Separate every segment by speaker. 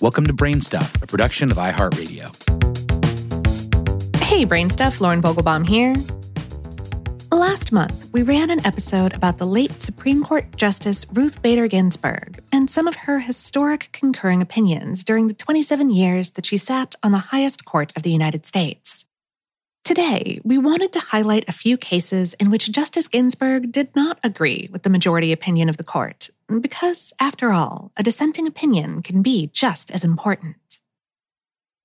Speaker 1: Welcome to Brainstuff, a production of iHeartRadio.
Speaker 2: Hey, Brainstuff, Lauren Vogelbaum here. Last month, we ran an episode about the late Supreme Court Justice Ruth Bader Ginsburg and some of her historic concurring opinions during the 27 years that she sat on the highest court of the United States. Today, we wanted to highlight a few cases in which Justice Ginsburg did not agree with the majority opinion of the court, because, after all, a dissenting opinion can be just as important.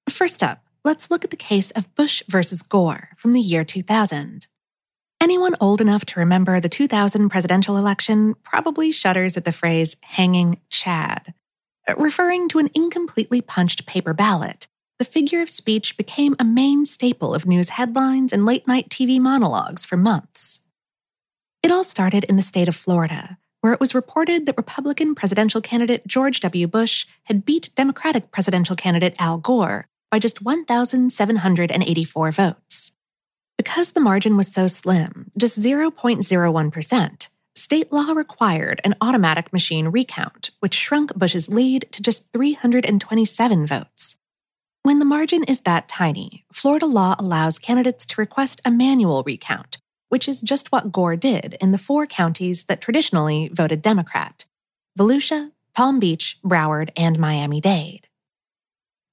Speaker 2: First up, let's look at the case of Bush versus Gore from the year 2000. Anyone old enough to remember the 2000 presidential election probably shudders at the phrase hanging Chad. Referring to an incompletely punched paper ballot, the figure of speech became a main staple of news headlines and late night TV monologues for months. It all started in the state of Florida, where it was reported that Republican presidential candidate George W. Bush had beat Democratic presidential candidate Al Gore by just 1,784 votes. Because the margin was so slim, just 0.01%, state law required an automatic machine recount, which shrunk Bush's lead to just 327 votes. When the margin is that tiny, Florida law allows candidates to request a manual recount, which is just what Gore did in the four counties that traditionally voted Democrat Volusia, Palm Beach, Broward, and Miami Dade.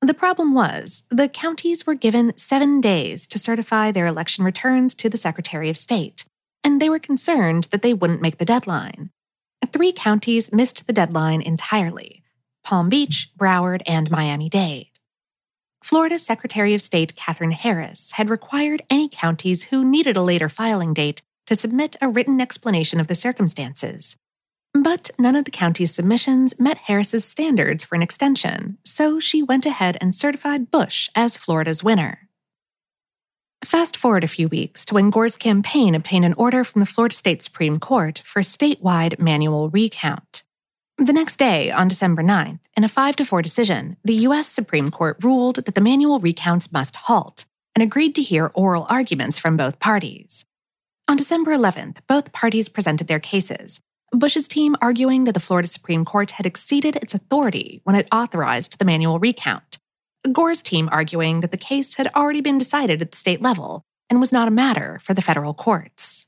Speaker 2: The problem was the counties were given seven days to certify their election returns to the Secretary of State, and they were concerned that they wouldn't make the deadline. Three counties missed the deadline entirely Palm Beach, Broward, and Miami Dade. Florida Secretary of State Katherine Harris had required any counties who needed a later filing date to submit a written explanation of the circumstances, but none of the county's submissions met Harris's standards for an extension, so she went ahead and certified Bush as Florida's winner. Fast forward a few weeks to when Gore's campaign obtained an order from the Florida State Supreme Court for a statewide manual recount. The next day, on December 9th, in a 5 to 4 decision, the U.S. Supreme Court ruled that the manual recounts must halt and agreed to hear oral arguments from both parties. On December 11th, both parties presented their cases, Bush's team arguing that the Florida Supreme Court had exceeded its authority when it authorized the manual recount. Gore's team arguing that the case had already been decided at the state level and was not a matter for the federal courts.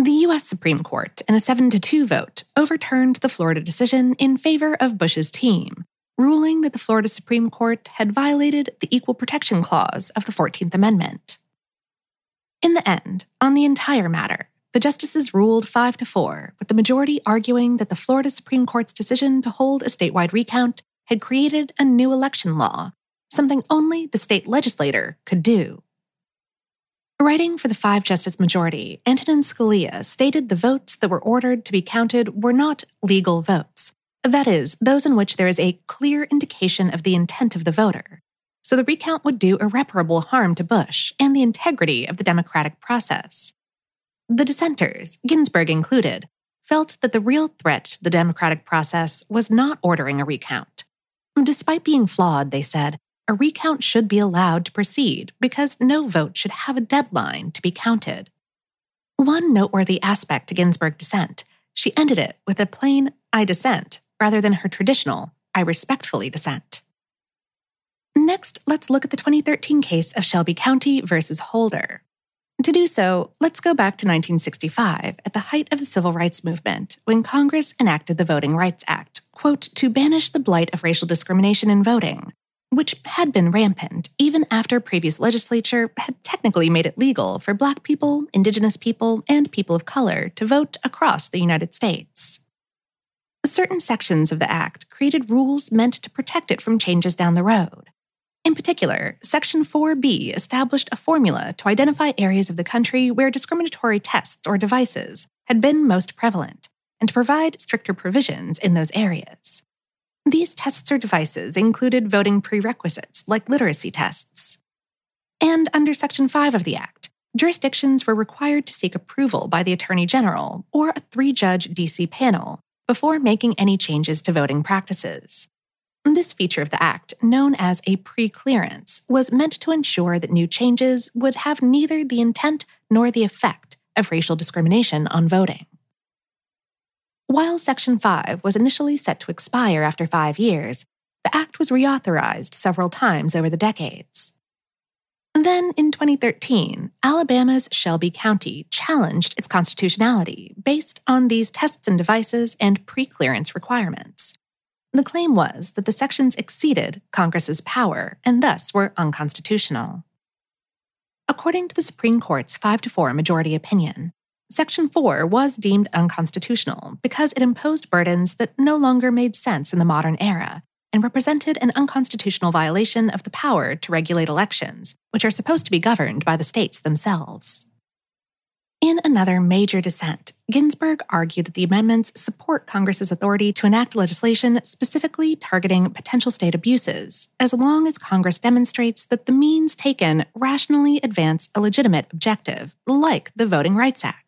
Speaker 2: The U.S. Supreme Court, in a 7 to 2 vote, overturned the Florida decision in favor of Bush's team, ruling that the Florida Supreme Court had violated the Equal Protection Clause of the 14th Amendment. In the end, on the entire matter, the justices ruled 5 to 4, with the majority arguing that the Florida Supreme Court's decision to hold a statewide recount had created a new election law, something only the state legislator could do. Writing for the five justice majority, Antonin Scalia stated the votes that were ordered to be counted were not legal votes. That is, those in which there is a clear indication of the intent of the voter. So the recount would do irreparable harm to Bush and the integrity of the democratic process. The dissenters, Ginsburg included, felt that the real threat to the democratic process was not ordering a recount. Despite being flawed, they said, a recount should be allowed to proceed because no vote should have a deadline to be counted. One noteworthy aspect to Ginsburg's dissent, she ended it with a plain, I dissent, rather than her traditional, I respectfully dissent. Next, let's look at the 2013 case of Shelby County versus Holder. To do so, let's go back to 1965 at the height of the civil rights movement when Congress enacted the Voting Rights Act, quote, to banish the blight of racial discrimination in voting, which had been rampant even after previous legislature had technically made it legal for Black people, Indigenous people, and people of color to vote across the United States. Certain sections of the Act created rules meant to protect it from changes down the road. In particular, Section 4B established a formula to identify areas of the country where discriminatory tests or devices had been most prevalent and to provide stricter provisions in those areas. These tests or devices included voting prerequisites like literacy tests. And under Section 5 of the Act, jurisdictions were required to seek approval by the Attorney General or a three judge DC panel before making any changes to voting practices. This feature of the Act, known as a pre-clearance, was meant to ensure that new changes would have neither the intent nor the effect of racial discrimination on voting. While Section 5 was initially set to expire after five years, the act was reauthorized several times over the decades. Then, in 2013, Alabama's Shelby County challenged its constitutionality based on these tests and devices and preclearance requirements. The claim was that the sections exceeded Congress's power and thus were unconstitutional. According to the Supreme Court's 5 to 4 majority opinion, Section 4 was deemed unconstitutional because it imposed burdens that no longer made sense in the modern era and represented an unconstitutional violation of the power to regulate elections, which are supposed to be governed by the states themselves. In another major dissent, Ginsburg argued that the amendments support Congress's authority to enact legislation specifically targeting potential state abuses, as long as Congress demonstrates that the means taken rationally advance a legitimate objective, like the Voting Rights Act.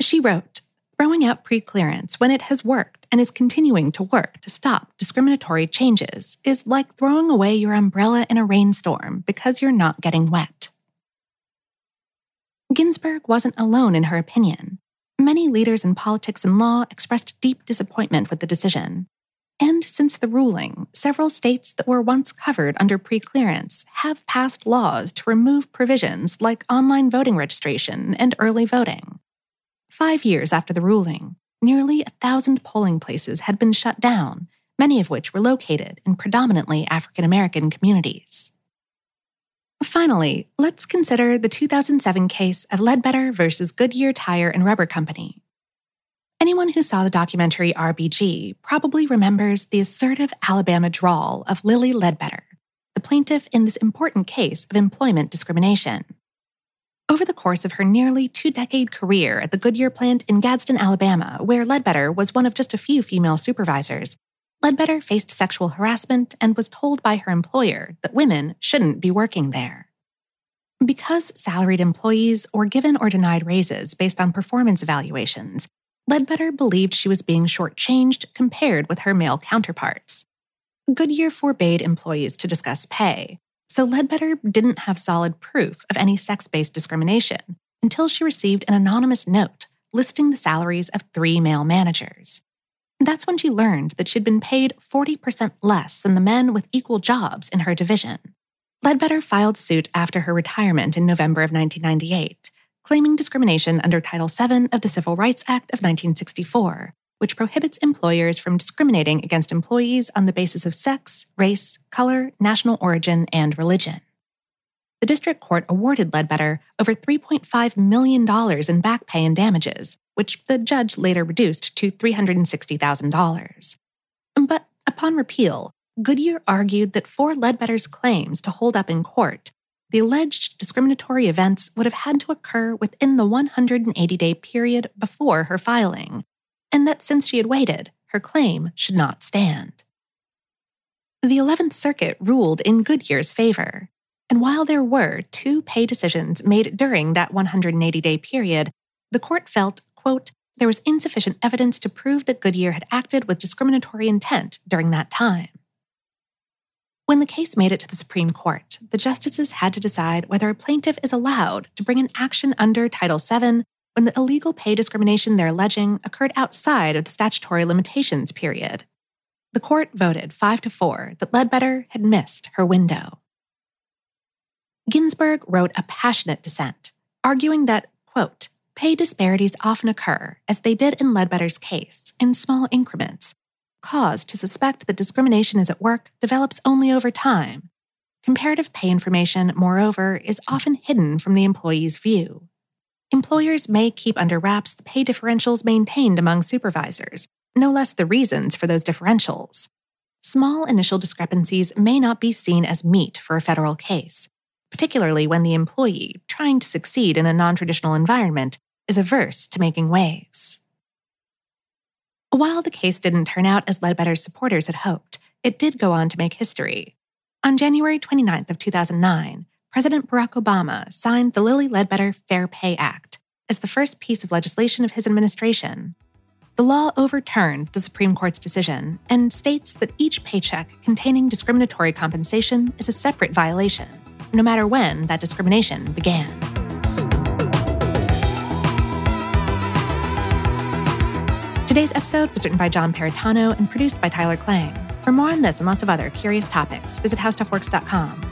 Speaker 2: She wrote, Throwing out preclearance when it has worked and is continuing to work to stop discriminatory changes is like throwing away your umbrella in a rainstorm because you're not getting wet. Ginsburg wasn't alone in her opinion. Many leaders in politics and law expressed deep disappointment with the decision. And since the ruling, several states that were once covered under preclearance have passed laws to remove provisions like online voting registration and early voting. Five years after the ruling, nearly a thousand polling places had been shut down, many of which were located in predominantly African American communities. Finally, let's consider the 2007 case of Ledbetter versus Goodyear Tire and Rubber Company. Anyone who saw the documentary RBG probably remembers the assertive Alabama drawl of Lilly Ledbetter, the plaintiff in this important case of employment discrimination. Over the course of her nearly two decade career at the Goodyear plant in Gadsden, Alabama, where Ledbetter was one of just a few female supervisors, Ledbetter faced sexual harassment and was told by her employer that women shouldn't be working there. Because salaried employees were given or denied raises based on performance evaluations, Ledbetter believed she was being shortchanged compared with her male counterparts. Goodyear forbade employees to discuss pay, so Ledbetter didn't have solid proof of any sex based discrimination until she received an anonymous note listing the salaries of three male managers. That's when she learned that she'd been paid 40% less than the men with equal jobs in her division. Ledbetter filed suit after her retirement in November of 1998, claiming discrimination under Title VII of the Civil Rights Act of 1964, which prohibits employers from discriminating against employees on the basis of sex, race, color, national origin, and religion. The district court awarded Ledbetter over $3.5 million in back pay and damages, which the judge later reduced to $360,000. But upon repeal, Goodyear argued that for Ledbetter's claims to hold up in court, the alleged discriminatory events would have had to occur within the 180 day period before her filing, and that since she had waited, her claim should not stand. The 11th Circuit ruled in Goodyear's favor, and while there were two pay decisions made during that 180 day period, the court felt quote, there was insufficient evidence to prove that Goodyear had acted with discriminatory intent during that time. When the case made it to the Supreme Court, the justices had to decide whether a plaintiff is allowed to bring an action under Title VII when the illegal pay discrimination they're alleging occurred outside of the statutory limitations period. The court voted 5 to 4 that Ledbetter had missed her window. Ginsburg wrote a passionate dissent, arguing that, quote, Pay disparities often occur, as they did in Ledbetter's case, in small increments. Cause to suspect that discrimination is at work develops only over time. Comparative pay information, moreover, is often hidden from the employee's view. Employers may keep under wraps the pay differentials maintained among supervisors, no less the reasons for those differentials. Small initial discrepancies may not be seen as meat for a federal case, particularly when the employee, trying to succeed in a non traditional environment, is averse to making waves. While the case didn't turn out as Ledbetter's supporters had hoped, it did go on to make history. On January 29th of 2009, President Barack Obama signed the Lilly Ledbetter Fair Pay Act as the first piece of legislation of his administration. The law overturned the Supreme Court's decision and states that each paycheck containing discriminatory compensation is a separate violation no matter when that discrimination began. Today's episode was written by John Paritano and produced by Tyler Klang. For more on this and lots of other curious topics, visit howstuffworks.com.